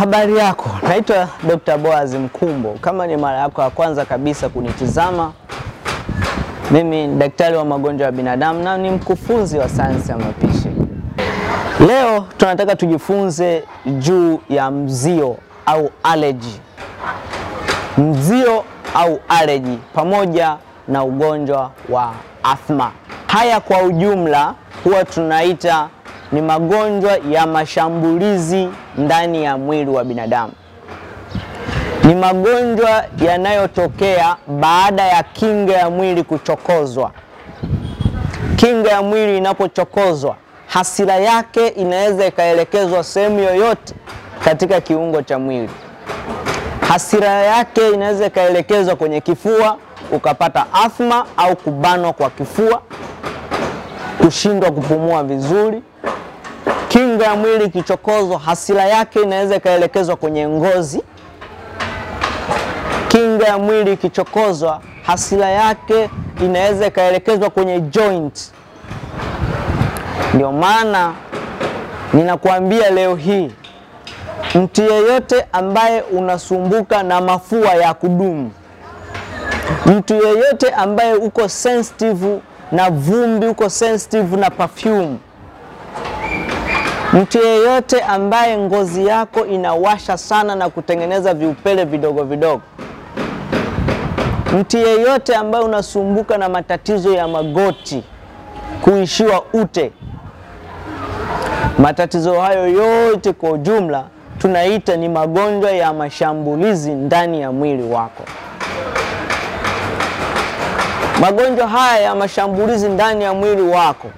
Habari yako, naitwa Dr. Boaz Mkumbo. Kama ni mara yako ya kwanza kabisa kunitizama, mimi ni daktari wa magonjwa ya binadamu na ni mkufunzi wa sayansi ya mapishi. Leo tunataka tujifunze juu ya mzio au allergy. Mzio au allergy pamoja na ugonjwa wa athma. Haya kwa ujumla huwa tunaita ni magonjwa ya mashambulizi ndani ya mwili wa binadamu. Ni magonjwa yanayotokea baada ya kinga ya mwili kuchokozwa. Kinga ya mwili inapochokozwa, hasira yake inaweza ikaelekezwa sehemu yoyote katika kiungo cha mwili. Hasira yake inaweza ikaelekezwa kwenye kifua, ukapata athma au kubanwa kwa kifua, kushindwa kupumua vizuri. Kinga ya mwili ikichokozwa, hasira yake inaweza ikaelekezwa kwenye ngozi. Kinga ya mwili ikichokozwa, hasira yake inaweza ikaelekezwa kwenye joint. Ndio maana ninakuambia leo hii, mtu yeyote ambaye unasumbuka na mafua ya kudumu, mtu yeyote ambaye uko sensitive na vumbi, uko sensitive na perfume mtu yeyote ambaye ngozi yako inawasha sana na kutengeneza viupele vidogo vidogo, mtu yeyote ambaye unasumbuka na matatizo ya magoti, kuishiwa ute, matatizo hayo yote kwa ujumla tunaita ni magonjwa ya mashambulizi ndani ya mwili wako. Magonjwa haya ya mashambulizi ndani ya mwili wako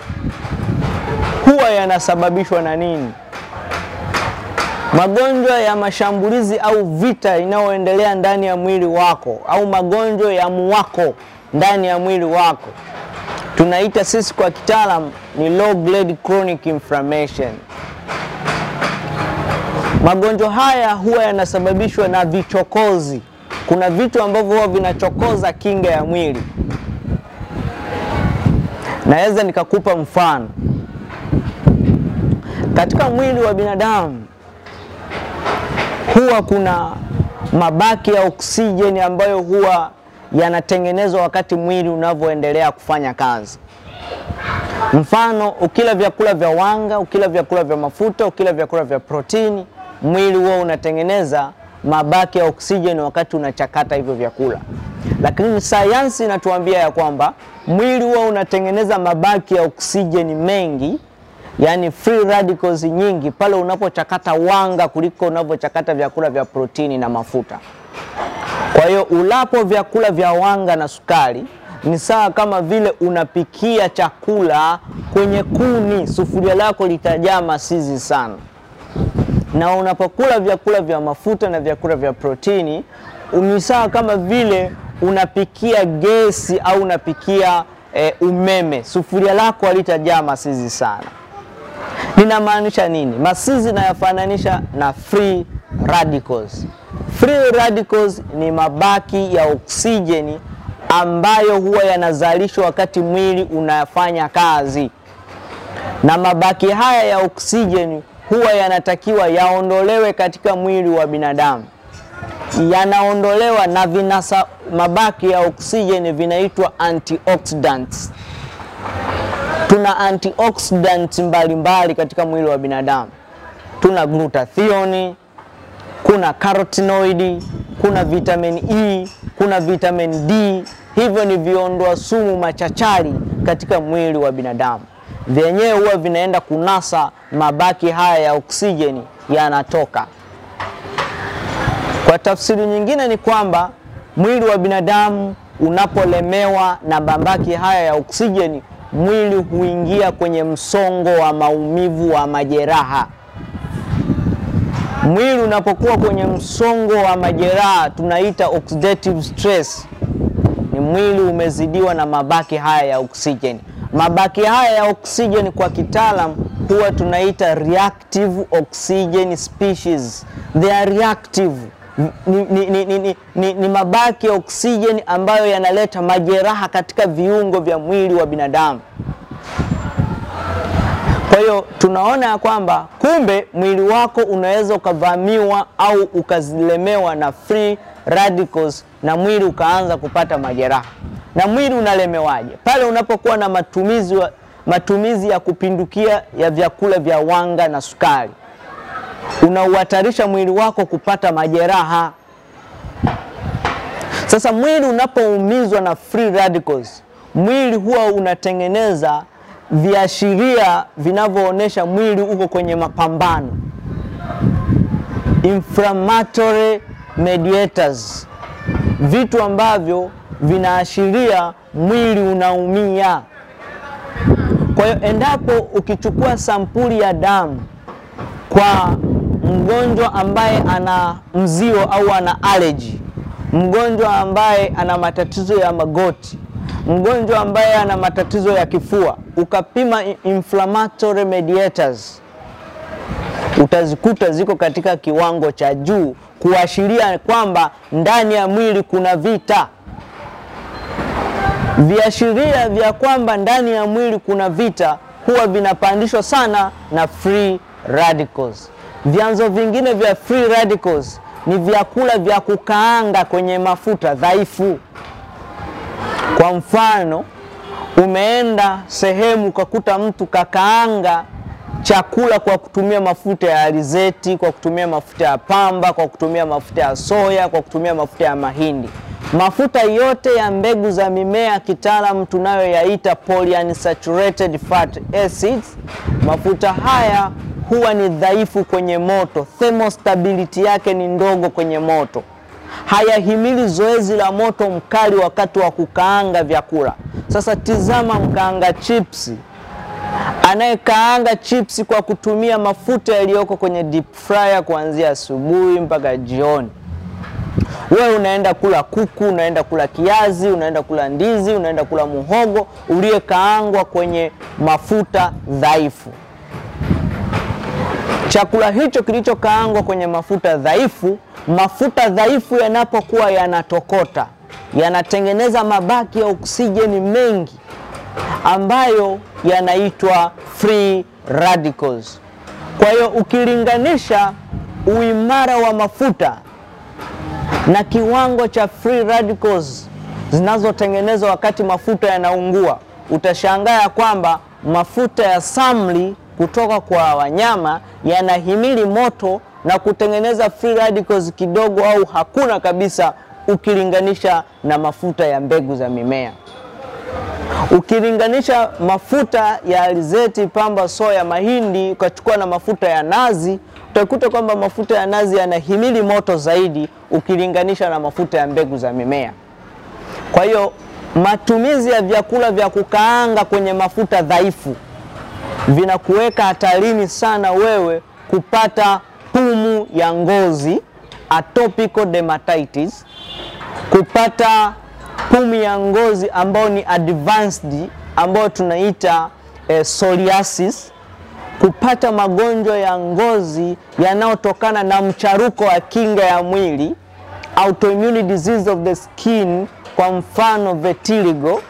huwa yanasababishwa na nini? Magonjwa ya mashambulizi au vita inayoendelea ndani ya mwili wako au magonjwa ya muwako ndani ya mwili wako tunaita sisi kwa kitaalam ni low grade chronic inflammation. Magonjwa haya huwa yanasababishwa na vichokozi. Kuna vitu ambavyo huwa vinachokoza kinga ya mwili. Naweza nikakupa mfano katika mwili wa binadamu huwa kuna mabaki ya oksijeni ambayo huwa yanatengenezwa wakati mwili unavyoendelea kufanya kazi. Mfano, ukila vyakula vya wanga, ukila vyakula vya mafuta, ukila vyakula vya protini, mwili huwa unatengeneza mabaki ya oksijeni wakati unachakata hivyo vyakula. Lakini sayansi inatuambia ya kwamba mwili huwa unatengeneza mabaki ya oksijeni mengi yaani free radicals nyingi pale unapochakata wanga kuliko unavyochakata vyakula vya protini na mafuta. Kwa hiyo ulapo vyakula vya wanga na sukari ni sawa kama vile unapikia chakula kwenye kuni, sufuria lako litajaa masizi sana. Na unapokula vyakula vya mafuta na vyakula vya protini ni sawa kama vile unapikia gesi au unapikia e, umeme, sufuria lako halitajaa masizi sana. Ninamaanisha nini? Masizi nayafananisha na free radicals. Free radicals ni mabaki ya oksijeni ambayo huwa yanazalishwa wakati mwili unafanya kazi, na mabaki haya ya oksijeni huwa yanatakiwa yaondolewe katika mwili wa binadamu. Yanaondolewa na vinasa, mabaki ya oksijeni vinaitwa antioxidants. Tuna antioxidants mbalimbali katika mwili wa binadamu. Tuna glutathione, kuna carotenoid, kuna vitamin E, kuna vitamin D. Hivyo ni viondoa sumu machachari katika mwili wa binadamu, vyenyewe huwa vinaenda kunasa mabaki haya ya oksijeni, yanatoka. Kwa tafsiri nyingine ni kwamba mwili wa binadamu unapolemewa na mabaki haya ya oksijeni mwili huingia kwenye msongo wa maumivu wa majeraha. Mwili unapokuwa kwenye msongo wa majeraha tunaita oxidative stress, ni mwili umezidiwa na mabaki haya ya oksijeni. Mabaki haya ya oksijeni kwa kitaalam huwa tunaita reactive oxygen species. They are reactive. Ni, ni, ni, ni, ni, ni, mabaki ya oksijeni ambayo yanaleta majeraha katika viungo vya mwili wa binadamu. Kwa hiyo tunaona ya kwamba kumbe mwili wako unaweza ukavamiwa au ukazilemewa na free radicals na mwili ukaanza kupata majeraha. Na mwili unalemewaje? Pale unapokuwa na matumizi, wa, matumizi ya kupindukia ya vyakula vya wanga na sukari, unauhatarisha mwili wako kupata majeraha. Sasa mwili unapoumizwa na free radicals, mwili huwa unatengeneza viashiria vinavyoonyesha mwili uko kwenye mapambano, inflammatory mediators, vitu ambavyo vinaashiria mwili unaumia. Kwa hiyo endapo ukichukua sampuli ya damu kwa mgonjwa ambaye ana mzio au ana allergy, mgonjwa ambaye ana matatizo ya magoti, mgonjwa ambaye ana matatizo ya kifua, ukapima inflammatory mediators, utazikuta ziko katika kiwango cha juu, kuashiria kwamba ndani ya mwili kuna vita. Viashiria vya kwamba ndani ya mwili kuna vita huwa vinapandishwa sana na free radicals. Vyanzo vingine vya free radicals ni vyakula vya kukaanga kwenye mafuta dhaifu. Kwa mfano, umeenda sehemu ukakuta mtu kakaanga chakula kwa kutumia mafuta ya alizeti, kwa kutumia mafuta ya pamba, kwa kutumia mafuta ya soya, kwa kutumia mafuta ya mahindi. Mafuta yote ya mbegu za mimea kitaalamu tunayoyaita polyunsaturated fat acids, mafuta haya huwa ni dhaifu kwenye moto, thermostability yake ni ndogo kwenye moto, hayahimili zoezi la moto mkali wakati wa kukaanga vyakula. Sasa tizama mkaanga chipsi anayekaanga chipsi kwa kutumia mafuta yaliyoko kwenye deep fryer kuanzia asubuhi mpaka jioni. Wewe unaenda kula kuku, unaenda kula kiazi, unaenda kula ndizi, unaenda kula muhogo uliyekaangwa kwenye mafuta dhaifu. Chakula hicho kilichokaangwa kwenye mafuta dhaifu, mafuta dhaifu yanapokuwa yanatokota, yanatengeneza mabaki ya oksijeni mengi ambayo yanaitwa free radicals. Kwa hiyo ukilinganisha uimara wa mafuta na kiwango cha free radicals zinazotengenezwa wakati mafuta yanaungua, utashangaa ya kwamba mafuta ya samli kutoka kwa wanyama yanahimili moto na kutengeneza free radicals kidogo au hakuna kabisa, ukilinganisha na mafuta ya mbegu za mimea. Ukilinganisha mafuta ya alizeti, pamba, soya, mahindi ukachukua na mafuta ya nazi, utakuta kwamba mafuta ya nazi yanahimili moto zaidi ukilinganisha na mafuta ya mbegu za mimea. Kwa hiyo matumizi ya vyakula vya kukaanga kwenye mafuta dhaifu vinakuweka hatarini sana wewe kupata pumu ya ngozi, atopical dermatitis, kupata pumu ya ngozi ambayo ni advanced ambayo tunaita eh, psoriasis, kupata magonjwa ya ngozi yanayotokana na mcharuko wa kinga ya mwili, autoimmune disease of the skin, kwa mfano vitiligo.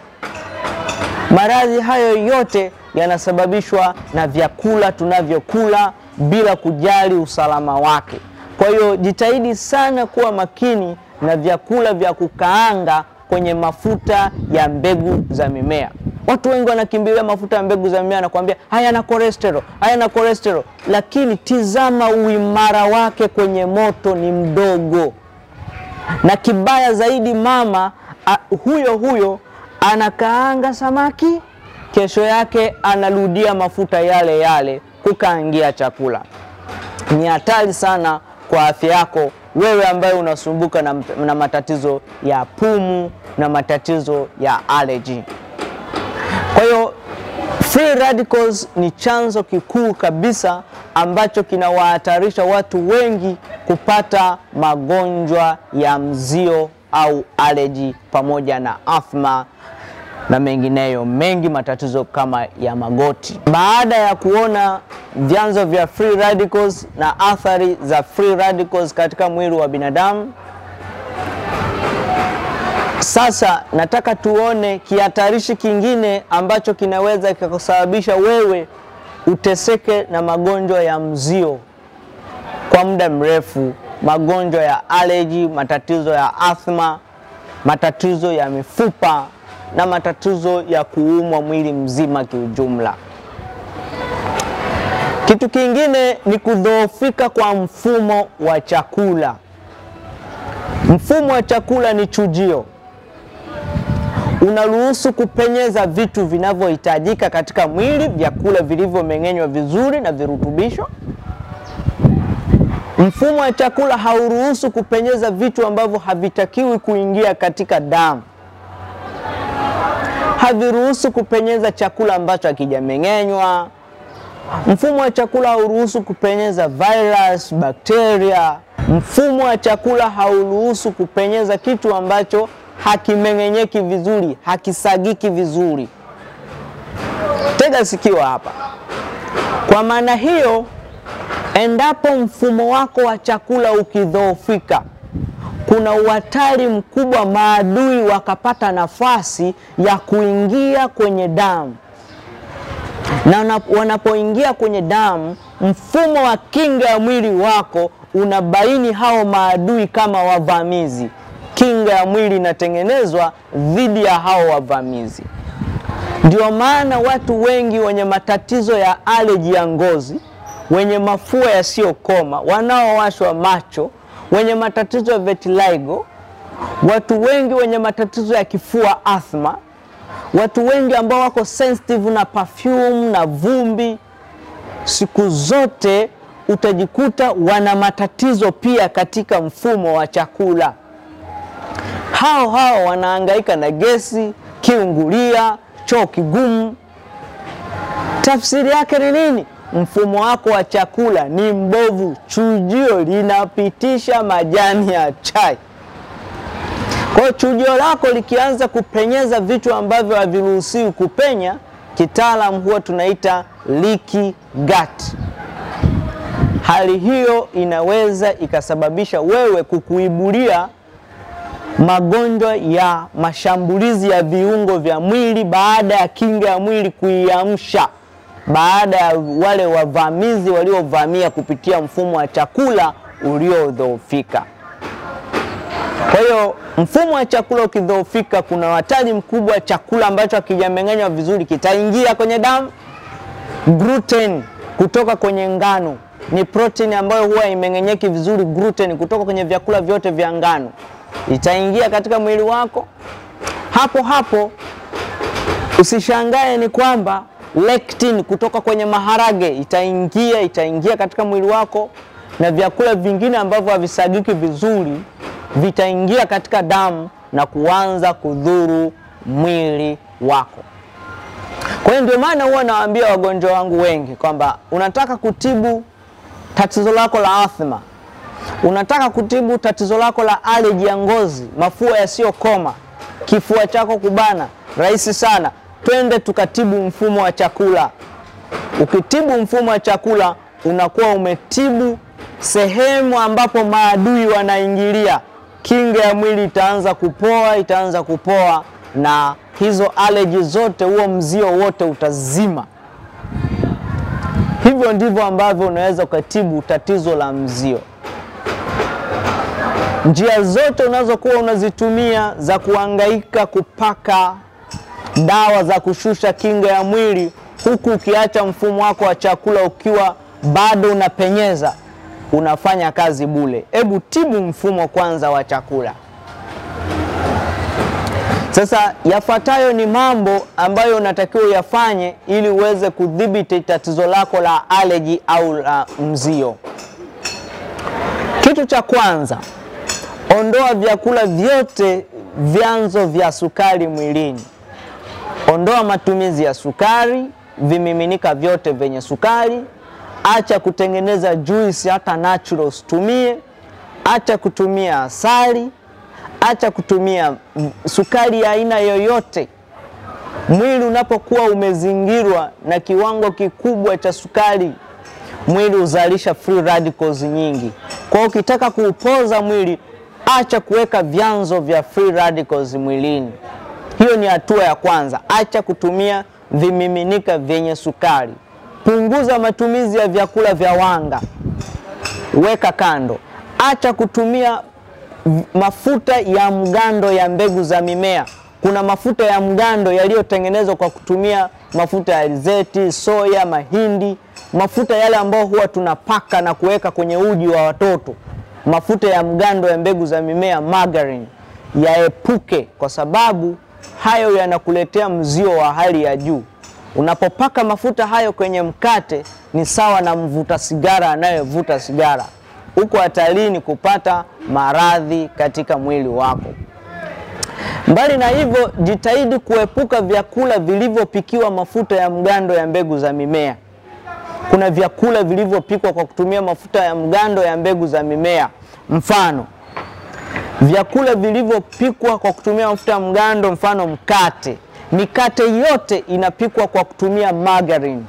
Maradhi hayo yote yanasababishwa na vyakula tunavyokula bila kujali usalama wake. Kwa hiyo jitahidi sana kuwa makini na vyakula vya kukaanga kwenye mafuta ya mbegu za mimea. Watu wengi wanakimbilia mafuta ya mbegu za mimea, anakuambia hayana cholesterol, hayana cholesterol, lakini tizama uimara wake kwenye moto ni mdogo, na kibaya zaidi mama a, huyo huyo anakaanga samaki, kesho yake anarudia mafuta yale yale kukaangia chakula. Ni hatari sana kwa afya yako wewe ambaye unasumbuka na, na matatizo ya pumu na matatizo ya allergy. Kwa hiyo free radicals ni chanzo kikuu kabisa ambacho kinawahatarisha watu wengi kupata magonjwa ya mzio au allergy pamoja na athma na mengineyo mengi, matatizo kama ya magoti. Baada ya kuona vyanzo vya free radicals na athari za free radicals katika mwili wa binadamu, sasa nataka tuone kihatarishi kingine ambacho kinaweza kikakusababisha wewe uteseke na magonjwa ya mzio kwa muda mrefu, magonjwa ya allergy, matatizo ya athma, matatizo ya mifupa na matatizo ya kuumwa mwili mzima kiujumla. Kitu kingine ni kudhoofika kwa mfumo wa chakula. Mfumo wa chakula ni chujio, unaruhusu kupenyeza vitu vinavyohitajika katika mwili, vyakula vilivyomeng'enywa vizuri na virutubisho. Mfumo wa chakula hauruhusu kupenyeza vitu ambavyo havitakiwi kuingia katika damu, haviruhusu kupenyeza chakula ambacho hakijameng'enywa. Mfumo wa chakula hauruhusu kupenyeza virus, bakteria. Mfumo wa chakula hauruhusu kupenyeza kitu ambacho hakimeng'enyeki vizuri, hakisagiki vizuri. Tega sikio hapa. Kwa maana hiyo, endapo mfumo wako wa chakula ukidhoofika, kuna uhatari mkubwa maadui wakapata nafasi ya kuingia kwenye damu na wanapoingia kwenye damu, mfumo wa kinga ya mwili wako unabaini hao maadui kama wavamizi. Kinga ya mwili inatengenezwa dhidi ya hao wavamizi. Ndio maana watu wengi wenye matatizo ya aleji ya ngozi, wenye mafua yasiyokoma, wanaowashwa macho, wenye matatizo ya vitiligo, watu wengi wenye matatizo ya kifua, athma watu wengi ambao wako sensitive na perfume na vumbi, siku zote utajikuta wana matatizo pia katika mfumo wa chakula. Hao hao wanahangaika na gesi, kiungulia, choo kigumu. Tafsiri yake ni nini? Mfumo wako wa chakula ni mbovu, chujio linapitisha majani ya chai. Kwa hiyo chujio lako likianza kupenyeza vitu ambavyo haviruhusiwi kupenya, kitaalam huwa tunaita leaky gut. Hali hiyo inaweza ikasababisha wewe kukuibulia magonjwa ya mashambulizi ya viungo vya mwili baada ya kinga ya mwili kuiamsha, baada ya wale wavamizi waliovamia kupitia mfumo wa chakula uliodhoofika. Kwa hiyo mfumo wa chakula ukidhoofika, kuna hatari mkubwa. Chakula ambacho hakijameng'enywa vizuri kitaingia kwenye damu. Gluten kutoka kwenye ngano ni protini ambayo huwa imeng'enyeki vizuri. Gluten kutoka kwenye vyakula vyote vya ngano itaingia katika mwili wako. Hapo hapo usishangae ni kwamba lectin kutoka kwenye maharage itaingia, itaingia katika mwili wako, na vyakula vingine ambavyo havisagiki vizuri vitaingia katika damu na kuanza kudhuru mwili wako. Kwa hiyo ndio maana huwa nawaambia wagonjwa wangu wengi kwamba unataka kutibu tatizo lako la athma, unataka kutibu tatizo lako la aleji ya ngozi, mafua yasiyokoma, kifua chako kubana, rahisi sana. Twende tukatibu mfumo wa chakula. Ukitibu mfumo wa chakula, unakuwa umetibu sehemu ambapo maadui wanaingilia kinga ya mwili itaanza kupoa, itaanza kupoa, na hizo aleji zote, huo mzio wote utazima. Hivyo ndivyo ambavyo unaweza ukatibu tatizo la mzio. Njia zote unazokuwa unazitumia za kuangaika kupaka dawa za kushusha kinga ya mwili, huku ukiacha mfumo wako wa chakula ukiwa bado unapenyeza unafanya kazi bule. Hebu tibu mfumo kwanza wa chakula. Sasa yafuatayo ni mambo ambayo unatakiwa uyafanye ili uweze kudhibiti tatizo lako la aleji au la mzio. Kitu cha kwanza, ondoa vyakula vyote vyanzo vya sukari mwilini. Ondoa matumizi ya sukari, vimiminika vyote vyenye sukari. Acha kutengeneza juisi, hata natural usitumie. Acha kutumia asali, acha kutumia sukari ya aina yoyote. Mwili unapokuwa umezingirwa na kiwango kikubwa cha sukari, mwili huzalisha free radicals nyingi. Kwa hiyo ukitaka kuupoza mwili, acha kuweka vyanzo vya free radicals mwilini. Hiyo ni hatua ya kwanza. Acha kutumia vimiminika vyenye sukari. punguza matumizi ya vyakula vya wanga, weka kando. Acha kutumia mafuta ya mgando ya mbegu za mimea. Kuna mafuta ya mgando yaliyotengenezwa kwa kutumia mafuta ya alizeti, soya, mahindi, mafuta yale ambayo huwa tunapaka na kuweka kwenye uji wa watoto. Mafuta ya mgando ya mbegu za mimea margarine, yaepuke kwa sababu hayo yanakuletea mzio wa hali ya juu. Unapopaka mafuta hayo kwenye mkate ni sawa na mvuta sigara anayevuta sigara, uko hatarini kupata maradhi katika mwili wako. Mbali na hivyo, jitahidi kuepuka vyakula vilivyopikiwa mafuta ya mgando ya mbegu za mimea. Kuna vyakula vilivyopikwa kwa kutumia mafuta ya mgando ya mbegu za mimea, mfano vyakula vilivyopikwa kwa kutumia mafuta ya mgando, mfano mkate. Mikate yote inapikwa kwa kutumia margarine.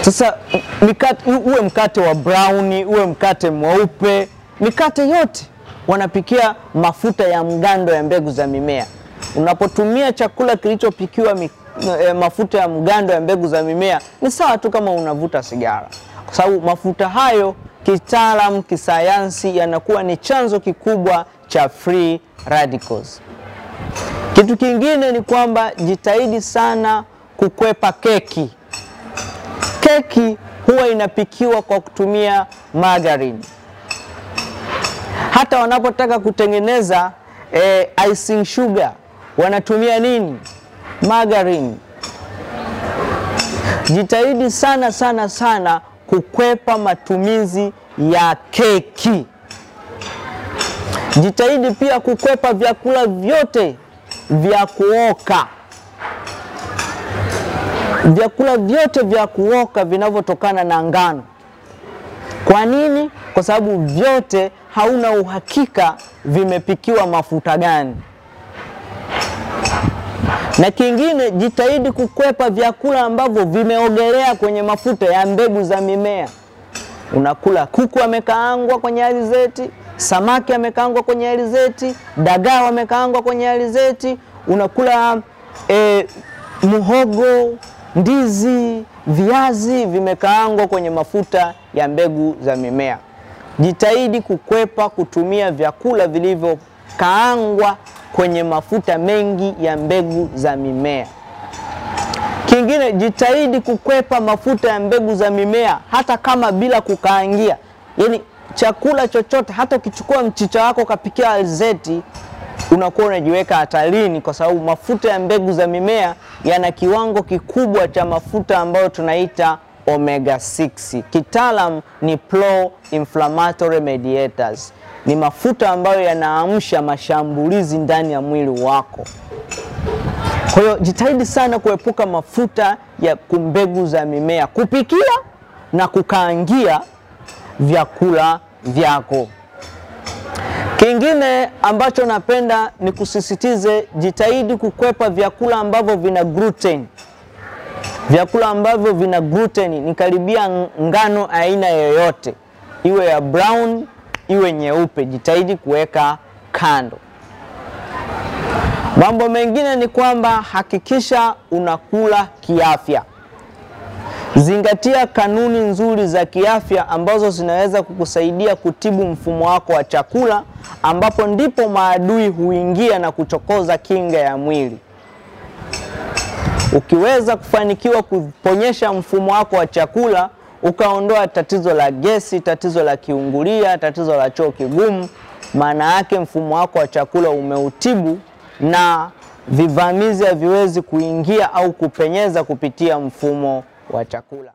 Sasa mikate, uwe mkate wa browni, uwe mkate mweupe, mikate yote wanapikia mafuta ya mgando ya mbegu za mimea. Unapotumia chakula kilichopikiwa e, mafuta ya mgando ya mbegu za mimea ni sawa tu kama unavuta sigara, kwa sababu mafuta hayo kitaalamu, kisayansi yanakuwa ni chanzo kikubwa cha free radicals. Kitu kingine ni kwamba jitahidi sana kukwepa keki. Keki huwa inapikiwa kwa kutumia margarine. Hata wanapotaka kutengeneza eh, icing sugar wanatumia nini? Margarine. Jitahidi sana sana sana kukwepa matumizi ya keki. Jitahidi pia kukwepa vyakula vyote vya kuoka, vyakula vyote vya kuoka vinavyotokana na ngano. Kwa nini? Kwa sababu vyote hauna uhakika vimepikiwa mafuta gani. Na kingine, jitahidi kukwepa vyakula ambavyo vimeogelea kwenye mafuta ya mbegu za mimea. Unakula kuku amekaangwa kwenye alizeti, samaki amekaangwa kwenye alizeti, dagaa wamekaangwa kwenye alizeti, unakula e, muhogo, ndizi, viazi vimekaangwa kwenye mafuta ya mbegu za mimea. Jitahidi kukwepa kutumia vyakula vilivyokaangwa kwenye mafuta mengi ya mbegu za mimea. Kingine, jitahidi kukwepa mafuta ya mbegu za mimea hata kama bila kukaangia. Yaani chakula chochote, hata ukichukua mchicha wako ukapikia alizeti, unakuwa unajiweka hatarini, kwa sababu mafuta ya mbegu za mimea yana kiwango kikubwa cha mafuta ambayo tunaita omega 6. Kitaalam ni pro inflammatory mediators, ni mafuta ambayo yanaamsha mashambulizi ndani ya mwili wako. Kwa hiyo jitahidi sana kuepuka mafuta ya kumbegu za mimea kupikia na kukaangia vyakula vyako. Kingine ambacho napenda ni kusisitize, jitahidi kukwepa vyakula ambavyo vina gluten. Vyakula ambavyo vina gluten ni karibia ngano aina yoyote, iwe ya brown iwe nyeupe, jitahidi kuweka kando. Mambo mengine ni kwamba hakikisha unakula kiafya. Zingatia kanuni nzuri za kiafya ambazo zinaweza kukusaidia kutibu mfumo wako wa chakula, ambapo ndipo maadui huingia na kuchokoza kinga ya mwili. Ukiweza kufanikiwa kuponyesha mfumo wako wa chakula, ukaondoa tatizo la gesi, tatizo la kiungulia, tatizo la choo kigumu, maana yake mfumo wako wa chakula umeutibu na vivamizi haviwezi kuingia au kupenyeza kupitia mfumo wa chakula.